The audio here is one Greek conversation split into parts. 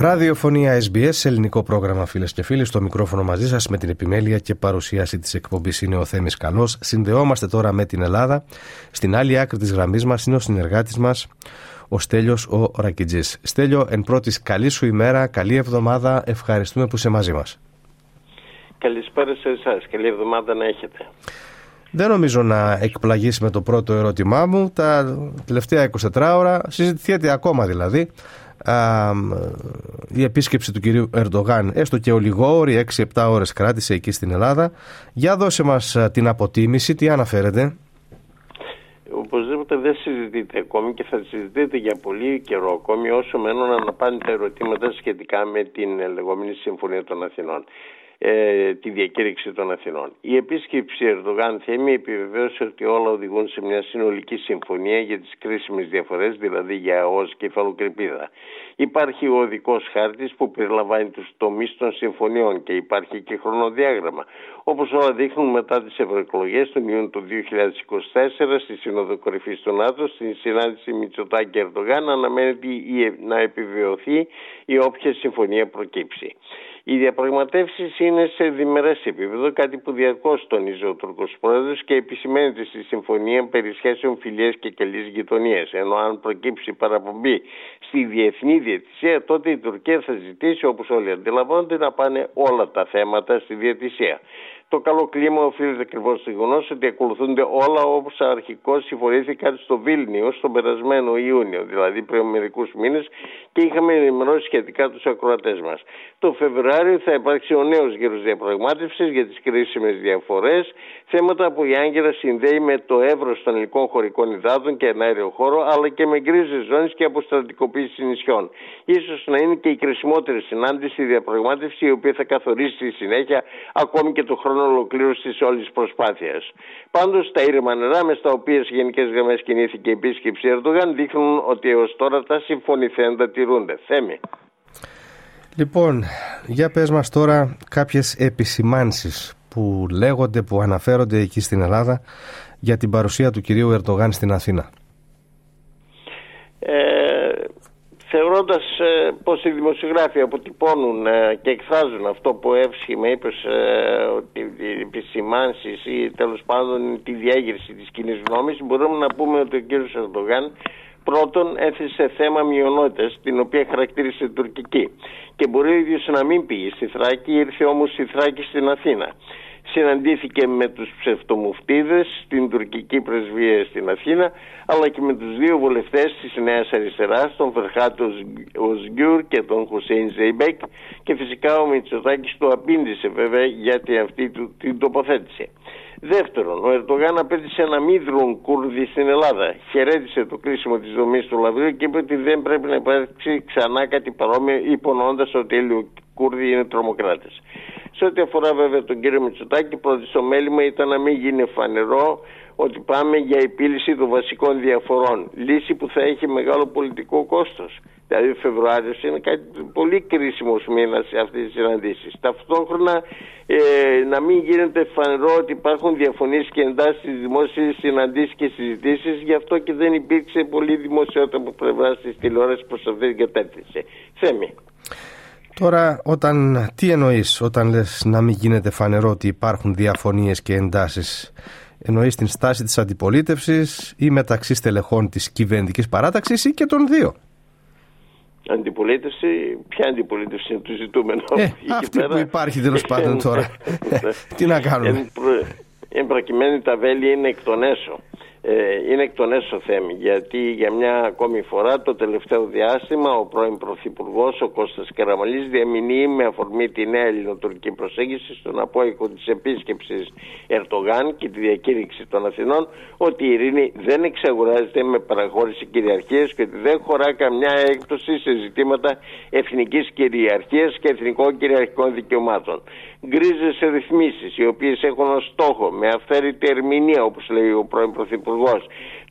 Ραδιοφωνία SBS, ελληνικό πρόγραμμα φίλες και φίλοι. Στο μικρόφωνο μαζί σας με την επιμέλεια και παρουσίαση της εκπομπής είναι ο Θέμης Καλός. Συνδεόμαστε τώρα με την Ελλάδα. Στην άλλη άκρη της γραμμής μας είναι ο συνεργάτης μας, ο Στέλιος ο Ρακιτζής. Στέλιο, εν πρώτης καλή σου ημέρα, καλή εβδομάδα, ευχαριστούμε που είσαι μαζί μας. Καλησπέρα σε εσάς, καλή εβδομάδα να έχετε. Δεν νομίζω να εκπλαγείς με το πρώτο ερώτημά μου. Τα τελευταία 24 ώρα συζητιέται ακόμα δηλαδή α, η επίσκεψη του κυρίου Ερντογάν έστω και ολιγόρη 6-7 ώρες κράτησε εκεί στην Ελλάδα. Για δώσε μας την αποτίμηση, τι αναφέρεται; Οπωσδήποτε δεν συζητείται ακόμη και θα συζητείτε για πολύ καιρό ακόμη όσο μένουν να πάνε τα ερωτήματα σχετικά με την λεγόμενη Συμφωνία των Αθηνών ε, τη διακήρυξη των Αθηνών. Η επίσκεψη Ερδογάν Θέμη επιβεβαίωσε ότι όλα οδηγούν σε μια συνολική συμφωνία για τις κρίσιμες διαφορές, δηλαδή για ΟΣ και υφαλοκρηπίδα. Υπάρχει ο οδικός χάρτης που περιλαμβάνει τους τομείς των συμφωνιών και υπάρχει και χρονοδιάγραμμα. Όπως όλα δείχνουν μετά τις ευρωεκλογές του Ιούνιου του 2024 στη Σύνοδο Κορυφής του ΝΑΤΟ, στην συνάντηση Μητσοτάκη Ερδογάν αναμένεται να επιβεβαιωθεί η όποια συμφωνία προκύψει. Οι διαπραγματεύσεις είναι σε διμερές επίπεδο, κάτι που διαρκώ τονίζει ο Τούρκος Πρόεδρος και επισημαίνεται στη συμφωνία περί σχέσεων φιλία και καλή γειτονίας. Ενώ αν προκύψει παραπομπή στη διεθνή διαιτησία, τότε η Τουρκία θα ζητήσει, όπως όλοι αντιλαμβάνονται, να πάνε όλα τα θέματα στη διαιτησία. Το καλό κλίμα οφείλεται ακριβώς στο γεγονός ότι ακολουθούνται όλα όπως αρχικώς συμφωνήθηκαν στο Βίλνιο στον περασμένο Ιούνιο, δηλαδή πριν μερικούς μήνες, και είχαμε ενημερώσει σχετικά τους ακροατές μας. Το Φεβρουάριο θα υπάρξει ο νέος γύρος διαπραγμάτευσης για τις κρίσιμες διαφορές, θέματα που η Άγκυρα συνδέει με το εύρος των ελληνικών χωρικών υδάτων και εναέριο χώρο, αλλά και με γκρίζες ζώνες και αποστρατικοποίηση νησιών. σω να είναι και η κρισιμότερη συνάντηση διαπραγμάτευση, η οποία θα καθορίσει στη συνέχεια ακόμη και το χρόνο χρόνο ολοκλήρωση όλη τη προσπάθεια. Πάντως, τα ήρεμα νερά μες στα οποία σε γενικές γραμμές κινήθηκε η επίσκεψη Ερντογάν δείχνουν ότι έως τώρα τα συμφωνηθέντα τηρούνται. Θέμη. Λοιπόν, για πες μας τώρα κάποιες επισημάνσεις που λέγονται, που αναφέρονται εκεί στην Ελλάδα για την παρουσία του κυρίου Ερντογάν στην Αθήνα. Ε, θεωρώντας ε, πως οι δημοσιογράφοι αποτυπώνουν ε, και εκφράζουν αυτό που εύσχημα είπες ε, ότι οι επισημάνσεις ή τέλος πάντων τη διέγερση της κοινή γνώμης μπορούμε να πούμε ότι ο κ. Ερντογάν πρώτον έθεσε θέμα μειονότητας την οποία χαρακτήρισε τουρκική και μπορεί ο ίδιος να μην πήγε στη Θράκη ήρθε όμως στη Θράκη στην Αθήνα συναντήθηκε με τους ψευτομουφτίδες στην τουρκική πρεσβεία στην Αθήνα αλλά και με τους δύο βουλευτές της Νέας Αριστεράς, τον Φερχάτ Οζγκιούρ και τον Χουσέιν Ζεϊμπέκ και φυσικά ο Μητσοτάκης του απήντησε βέβαια για αυτή την τοποθέτηση. Δεύτερον, ο Ερντογάν απαίτησε να μην δρουν Κούρδοι στην Ελλάδα. Χαιρέτησε το κλείσιμο της δομής του Λαβρίου και είπε ότι δεν πρέπει να υπάρξει ξανά κάτι παρόμοιο, υπονοώντας ότι οι Κούρδοι είναι τρομοκράτες. Σε ό,τι αφορά βέβαια τον κύριο Μητσοτάκη, πρώτη στο μέλημα ήταν να μην γίνει φανερό ότι πάμε για επίλυση των βασικών διαφορών. Λύση που θα έχει μεγάλο πολιτικό κόστος. Δηλαδή ο Φεβρουάριος είναι κάτι πολύ κρίσιμο μήνα σε αυτές τις συναντήσεις. Ταυτόχρονα ε, να μην γίνεται φανερό ότι υπάρχουν διαφωνίες και εντάσεις στις δημόσιες συναντήσεις και συζητήσεις, γι' αυτό και δεν υπήρξε πολύ δημοσιότητα από πλευράς της τηλεόρασης προς αυτή την κατεύθυνση. Θέμη. Τώρα, όταν, τι εννοείς όταν λες να μην γίνεται φανερό ότι υπάρχουν διαφωνίες και εντάσεις; Εννοείς την στάση της αντιπολίτευσης ή μεταξύ στελεχών της κυβερνητικής παράταξης ή και των δύο; Αντιπολίτευση, ποια αντιπολίτευση είναι το ζητούμενο; Ε, αυτή που υπάρχει τέλος πάντων τώρα. τι να κάνουμε; Εν, προκειμένου τα βέλη είναι εκ των έσω. Ε, είναι εκ των έσω θέμη γιατί για μια ακόμη φορά το τελευταίο διάστημα ο πρώην Πρωθυπουργός ο Κώστας Καραμαλής διαμηνύει με αφορμή τη νέα ελληνοτουρκική προσέγγιση στον απόϊκο της επίσκεψης Ερτογάν και τη διακήρυξη των Αθηνών ότι η ειρήνη δεν εξαγοράζεται με παραχώρηση κυριαρχίας και ότι δεν χωρά καμιά έκπτωση σε ζητήματα εθνικής κυριαρχίας και εθνικών κυριαρχικών δικαιωμάτων γκρίζες ρυθμίσεις, οι οποίες έχουν ως στόχο με αυθαίρετη ερμηνεία όπως λέει ο πρώην Πρωθυπουργός,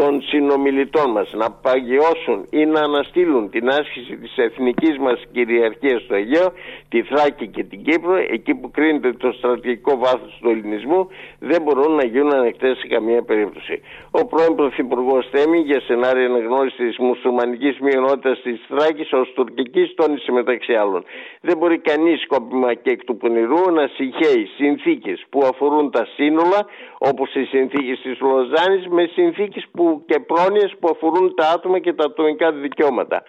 των συνομιλητών μας να παγιώσουν ή να αναστείλουν την άσκηση της εθνικής μας κυριαρχίας στο Αιγαίο, τη Θράκη και την Κύπρο, εκεί που κρίνεται το στρατηγικό βάθος του ελληνισμού, δεν μπορούν να γίνουν ανεκτές σε καμία περίπτωση. Ο πρώην Πρωθυπουργός Θέμη για σενάρια αναγνώρισης της μουσουλμανικής μειονότητας της Θράκης ως τουρκικής τόνισε μεταξύ άλλων. Δεν μπορεί κανείς σκόπιμα και εκ του πονηρού να συγχαίει συνθήκες που αφορούν τα σύνολα όπως οι συνθήκες της Λοζάνης με συνθήκες που, και πρόνοιες που αφορούν τα άτομα και τα ατομικά δικαιώματα.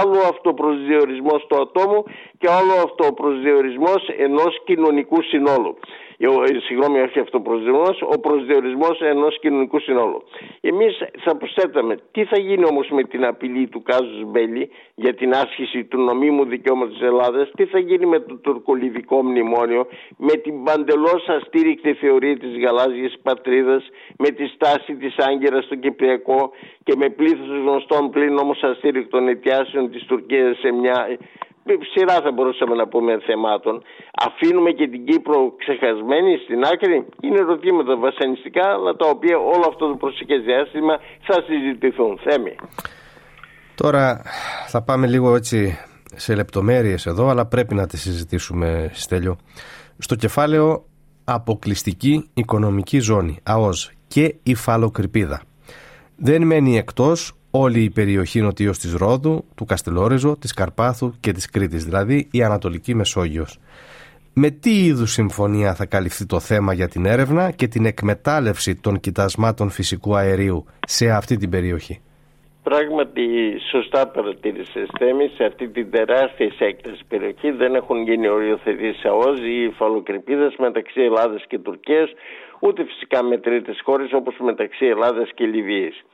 Άλλο αυτό προσδιορισμός του ατόμου και άλλο αυτό προσδιορισμός ενός κοινωνικού συνόλου. Ε, συγγνώμη, όχι αυτό ο προσδιορισμός, ο προσδιορισμός ενός κοινωνικού συνόλου. Εμείς θα προσθέταμε τι θα γίνει όμως με την απειλή του Κάζους Μπέλη για την άσκηση του νομίμου δικαιώματος της Ελλάδας, τι θα γίνει με το τουρκολιβικό μνημόνιο, με την παντελώς αστήρικτη θεωρία της γαλάζιας πατρίδας, με τη στάση της Άγκυρας στο Κυπριακό και με πλήθος γνωστών πλήν όμως αστήρικτων αιτιάσεων της Τουρκίας σε μια σειρά θα μπορούσαμε να πούμε θεμάτων. Αφήνουμε και την Κύπρο ξεχασμένη στην άκρη. Είναι ερωτήματα βασανιστικά, αλλά τα οποία όλο αυτό το προσεχές διάστημα θα συζητηθούν. Θέμη. Τώρα θα πάμε λίγο έτσι σε λεπτομέρειες εδώ, αλλά πρέπει να τις συζητήσουμε, Στέλιο. Στο κεφάλαιο αποκλειστική οικονομική ζώνη, ΑΟΣ και υφαλοκρηπίδα. Δεν μένει εκτός όλη η περιοχή νοτίως της Ρόδου, του Καστελόριζο, της Καρπάθου και της Κρήτης, δηλαδή η Ανατολική Μεσόγειος. Με τι είδους συμφωνία θα καλυφθεί το θέμα για την έρευνα και την εκμετάλλευση των κοιτασμάτων φυσικού αερίου σε αυτή την περιοχή; Πράγματι, σωστά παρατήρησες Θέμη, σε αυτή την τεράστια έκταση περιοχή δεν έχουν γίνει οριοθετήσεις ΑΟΖ ή υφαλοκρηπίδες μεταξύ Ελλάδας και Τουρκίας, ούτε φυσικά με τρίτες χώρες όπως μεταξύ Ελλάδας και Λιβύης.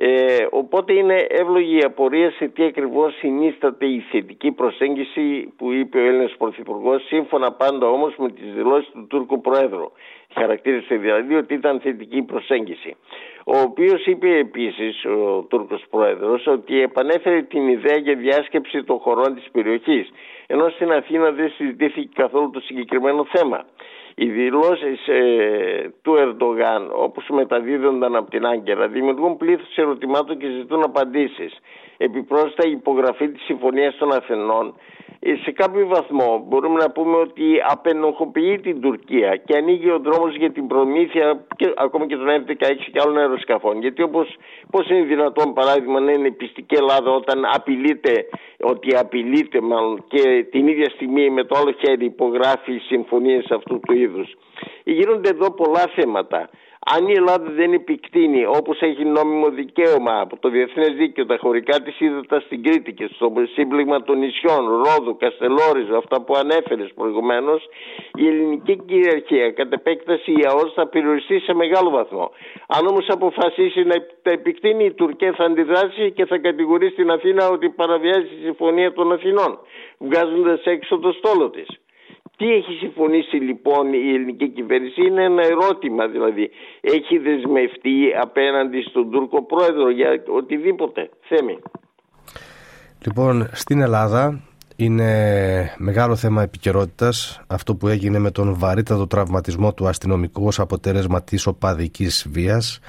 Ε, οπότε είναι εύλογη η απορία σε τι ακριβώς συνίσταται η θετική προσέγγιση που είπε ο Έλληνας Πρωθυπουργός, σύμφωνα πάντα όμως με τις δηλώσεις του Τούρκου Προέδρου. Χαρακτήρισε δηλαδή ότι ήταν θετική προσέγγιση. Ο οποίος είπε επίσης, ο Τούρκος Πρόεδρος, ότι επανέφερε την ιδέα για διάσκεψη των χωρών της περιοχής, ενώ στην Αθήνα δεν συζητήθηκε καθόλου το συγκεκριμένο θέμα. Οι δηλώσεις ε, του Ερντογάν, όπω μεταδίδονταν από την Άγκυρα, δημιουργούν πλήθος ερωτημάτων και ζητούν απαντήσεις. Επιπρόσθετα, η υπογραφή της Συμφωνίας των Αθηνών ε, σε κάποιο βαθμό μπορούμε να πούμε ότι απενοχοποιεί την Τουρκία και ανοίγει ο δρόμος για την προμήθεια και, ακόμα και των F-16 και άλλων αεροσκαφών. Γιατί όπως πώς είναι δυνατόν παράδειγμα να είναι πιστική Ελλάδα όταν απειλείται, ότι απειλείται μάλλον και την ίδια στιγμή με το άλλο χέρι υπογράφει συμφωνίες αυτού του είδους. Γίνονται εδώ πολλά θέματα. Αν η Ελλάδα δεν επικτείνει όπως έχει νόμιμο δικαίωμα από το διεθνές δίκαιο τα χωρικά της ύδατα στην Κρήτη και στο σύμπλεγμα των νησιών, Ρόδου, Καστελόριζο, αυτά που ανέφερες προηγουμένως, η ελληνική κυριαρχία κατ' επέκταση η ΑΟΣ θα περιοριστεί σε μεγάλο βαθμό. Αν όμως αποφασίσει να τα επεκτείνει, η Τουρκία θα αντιδράσει και θα κατηγορήσει την Αθήνα ότι παραβιάζει τη Συμφωνία των Αθηνών, βγάζοντας έξω το στόλο της. Τι έχει συμφωνήσει λοιπόν η ελληνική κυβέρνηση; Είναι ένα ερώτημα δηλαδή. Έχει δεσμευτεί απέναντι στον Τούρκο πρόεδρο για οτιδήποτε; Θέμη. Λοιπόν, στην Ελλάδα είναι μεγάλο θέμα επικαιρότητας αυτό που έγινε με τον βαρύτατο τραυματισμό του αστυνομικού ως αποτέλεσμα της οπαδικής βίας.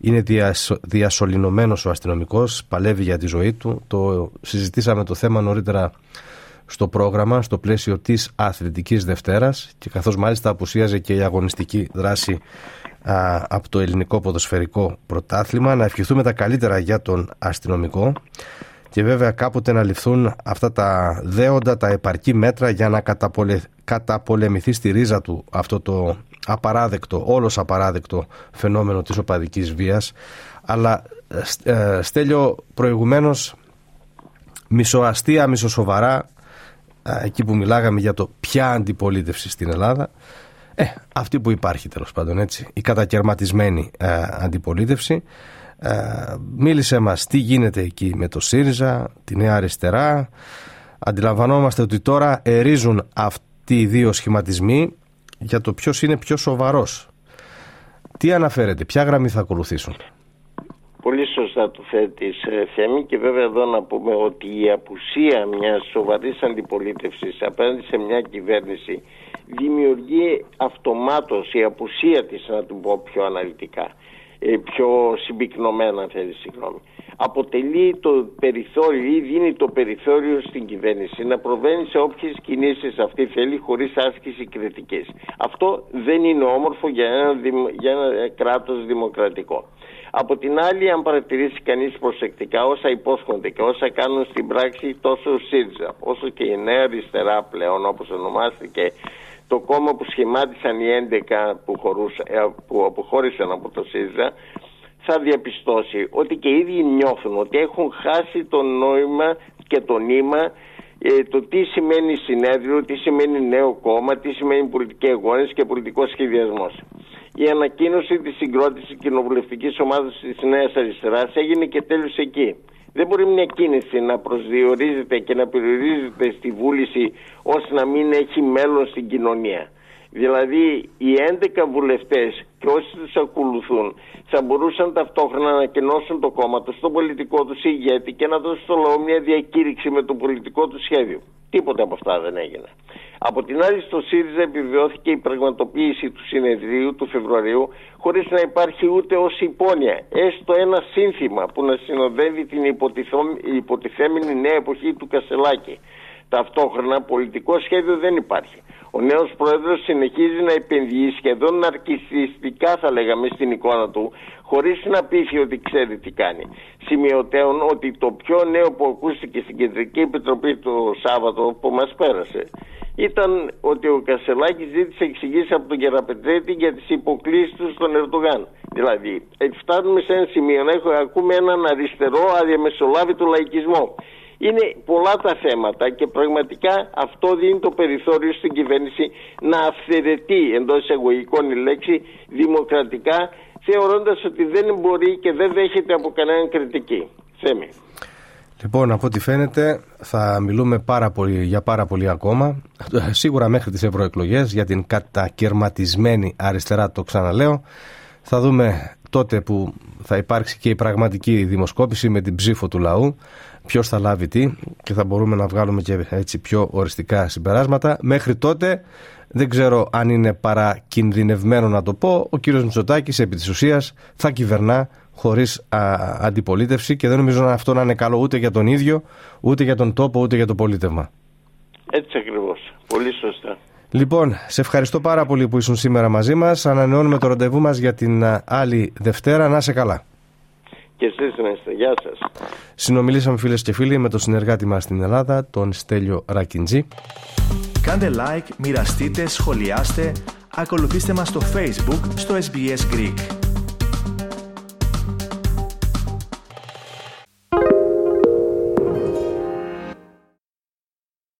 Είναι διασωληνωμένος ο αστυνομικός, παλεύει για τη ζωή του. Το συζητήσαμε το θέμα νωρίτερα στο πρόγραμμα στο πλαίσιο της αθλητικής Δευτέρας και καθώς μάλιστα απουσίαζε και η αγωνιστική δράση α, από το ελληνικό ποδοσφαιρικό πρωτάθλημα να ευχηθούμε τα καλύτερα για τον αστυνομικό. Και βέβαια κάποτε να ληφθούν αυτά τα δέοντα, τα επαρκή μέτρα για να καταπολε... καταπολεμηθεί στη ρίζα του αυτό το απαράδεκτο, όλος απαράδεκτο φαινόμενο της οπαδικής βίας. Αλλά ε, Στέλιο προηγουμένως μισοαστία, μισοσοβαρά εκεί που μιλάγαμε για το ποια αντιπολίτευση στην Ελλάδα. Ε, αυτή που υπάρχει τέλος πάντων έτσι. Η κατακαιρματισμένη ε, αντιπολίτευση. Ε, μίλησε μας τι γίνεται εκεί με το ΣΥΡΙΖΑ τη Νέα Αριστερά. Αντιλαμβανόμαστε ότι τώρα ερίζουν αυτοί οι δύο σχηματισμοί για το ποιος είναι πιο σοβαρός. Τι αναφέρεται, ποια γραμμή θα ακολουθήσουν; Πολύ σωστά το θέτεις ε, Θέμη και βέβαια εδώ να πούμε ότι η απουσία μιας σοβαρής αντιπολίτευσης απέναντι σε μια κυβέρνηση δημιουργεί αυτομάτως η απουσία της να την πω πιο αναλυτικά ε, πιο συμπυκνωμένα αν θέλει συγγνώμη αποτελεί το περιθώριο ή δίνει το περιθώριο στην κυβέρνηση να προβαίνει σε όποιες κινήσεις αυτή θέλει χωρίς άσκηση κριτικής. Αυτό δεν είναι όμορφο για ένα, για ένα κράτος δημοκρατικό. Από την άλλη, αν παρατηρήσει κανείς προσεκτικά όσα υπόσχονται και όσα κάνουν στην πράξη τόσο ο ΣΥΡΙΖΑ όσο και η Νέα Αριστερά πλέον όπως ονομάστηκε το κόμμα που σχημάτισαν οι 11 που, ε, που αποχώρησαν από το ΣΥΡΙΖΑ θα διαπιστώσει ότι και οι ίδιοι νιώθουν ότι έχουν χάσει το νόημα και το νήμα ε, το τι σημαίνει συνέδριο, τι σημαίνει νέο κόμμα, τι σημαίνει πολιτική αγώνες και πολιτικός σχεδιασμός. Η ανακοίνωση της συγκρότησης κοινοβουλευτικής ομάδας της Νέας Αριστεράς έγινε και τέλος εκεί. Δεν μπορεί μια κίνηση να προσδιορίζεται και να περιορίζεται στη βούληση ώστε να μην έχει μέλλον στην κοινωνία. Δηλαδή οι 11 βουλευτές και όσοι τους ακολουθούν θα μπορούσαν ταυτόχρονα να ανακοινώσουν το κόμμα τους, στον πολιτικό τους ηγέτη και να δώσουν στο λαό μια διακήρυξη με το πολιτικό του σχέδιο. Τίποτα από αυτά δεν έγινε. Από την άλλη στο ΣΥΡΙΖΑ επιβιώθηκε η πραγματοποίηση του συνεδρίου του Φεβρουαρίου χωρίς να υπάρχει ούτε ως υπόνοια, έστω ένα σύνθημα που να συνοδεύει την υποτιθέμενη νέα εποχή του Κασελάκη. Ταυτόχρονα πολιτικό σχέδιο δεν υπάρχει. Ο νέος πρόεδρος συνεχίζει να επενδύει σχεδόν ναρκιστικά θα λέγαμε στην εικόνα του χωρίς να πείθει ότι ξέρει τι κάνει. Σημειωτέων ότι το πιο νέο που ακούστηκε στην Κεντρική Επιτροπή το Σάββατο που μας πέρασε ήταν ότι ο Κασελάκης ζήτησε εξηγήσεις από τον Κεραπετρέτη για τις υποκλήσεις του στον Ερντογάν. Δηλαδή, φτάνουμε σε ένα σημείο να έχουμε, ακούμε έναν αριστερό αδιαμεσολάβητο λαϊκισμό. Είναι πολλά τα θέματα και πραγματικά αυτό δίνει το περιθώριο στην κυβέρνηση να αυθαιρετεί εντός εισαγωγικών η λέξη δημοκρατικά θεωρώντας ότι δεν μπορεί και δεν δέχεται από κανέναν κριτική. Θέμη. Λοιπόν, από ό,τι φαίνεται θα μιλούμε πάρα πολύ, για πάρα πολύ ακόμα, σίγουρα μέχρι τις ευρωεκλογές για την κατακαιρματισμένη αριστερά, το ξαναλέω. Θα δούμε τότε που θα υπάρξει και η πραγματική δημοσκόπηση με την ψήφο του λαού ποιος θα λάβει τι και θα μπορούμε να βγάλουμε και έτσι πιο οριστικά συμπεράσματα. Μέχρι τότε δεν ξέρω αν είναι παρακινδυνευμένο να το πω. Ο κύριος Μητσοτάκης επί της ουσίας θα κυβερνά χωρίς αντιπολίτευση και δεν νομίζω να αυτό να είναι καλό ούτε για τον ίδιο, ούτε για τον τόπο, ούτε για το πολίτευμα. Έτσι ακριβώς. Πολύ σωστά. Λοιπόν, σε ευχαριστώ πάρα πολύ που ήσουν σήμερα μαζί μας. Ανανεώνουμε το ραντεβού μας για την άλλη Δευτέρα. Να είσαι καλά και εσείς να είστε. Γεια σας. Συνομιλήσαμε φίλες και φίλοι με τον συνεργάτη μας στην Ελλάδα, τον Στέλιο Ρακιντζή. Κάντε like, μοιραστείτε, σχολιάστε, ακολουθήστε μας στο Facebook, στο SBS Greek.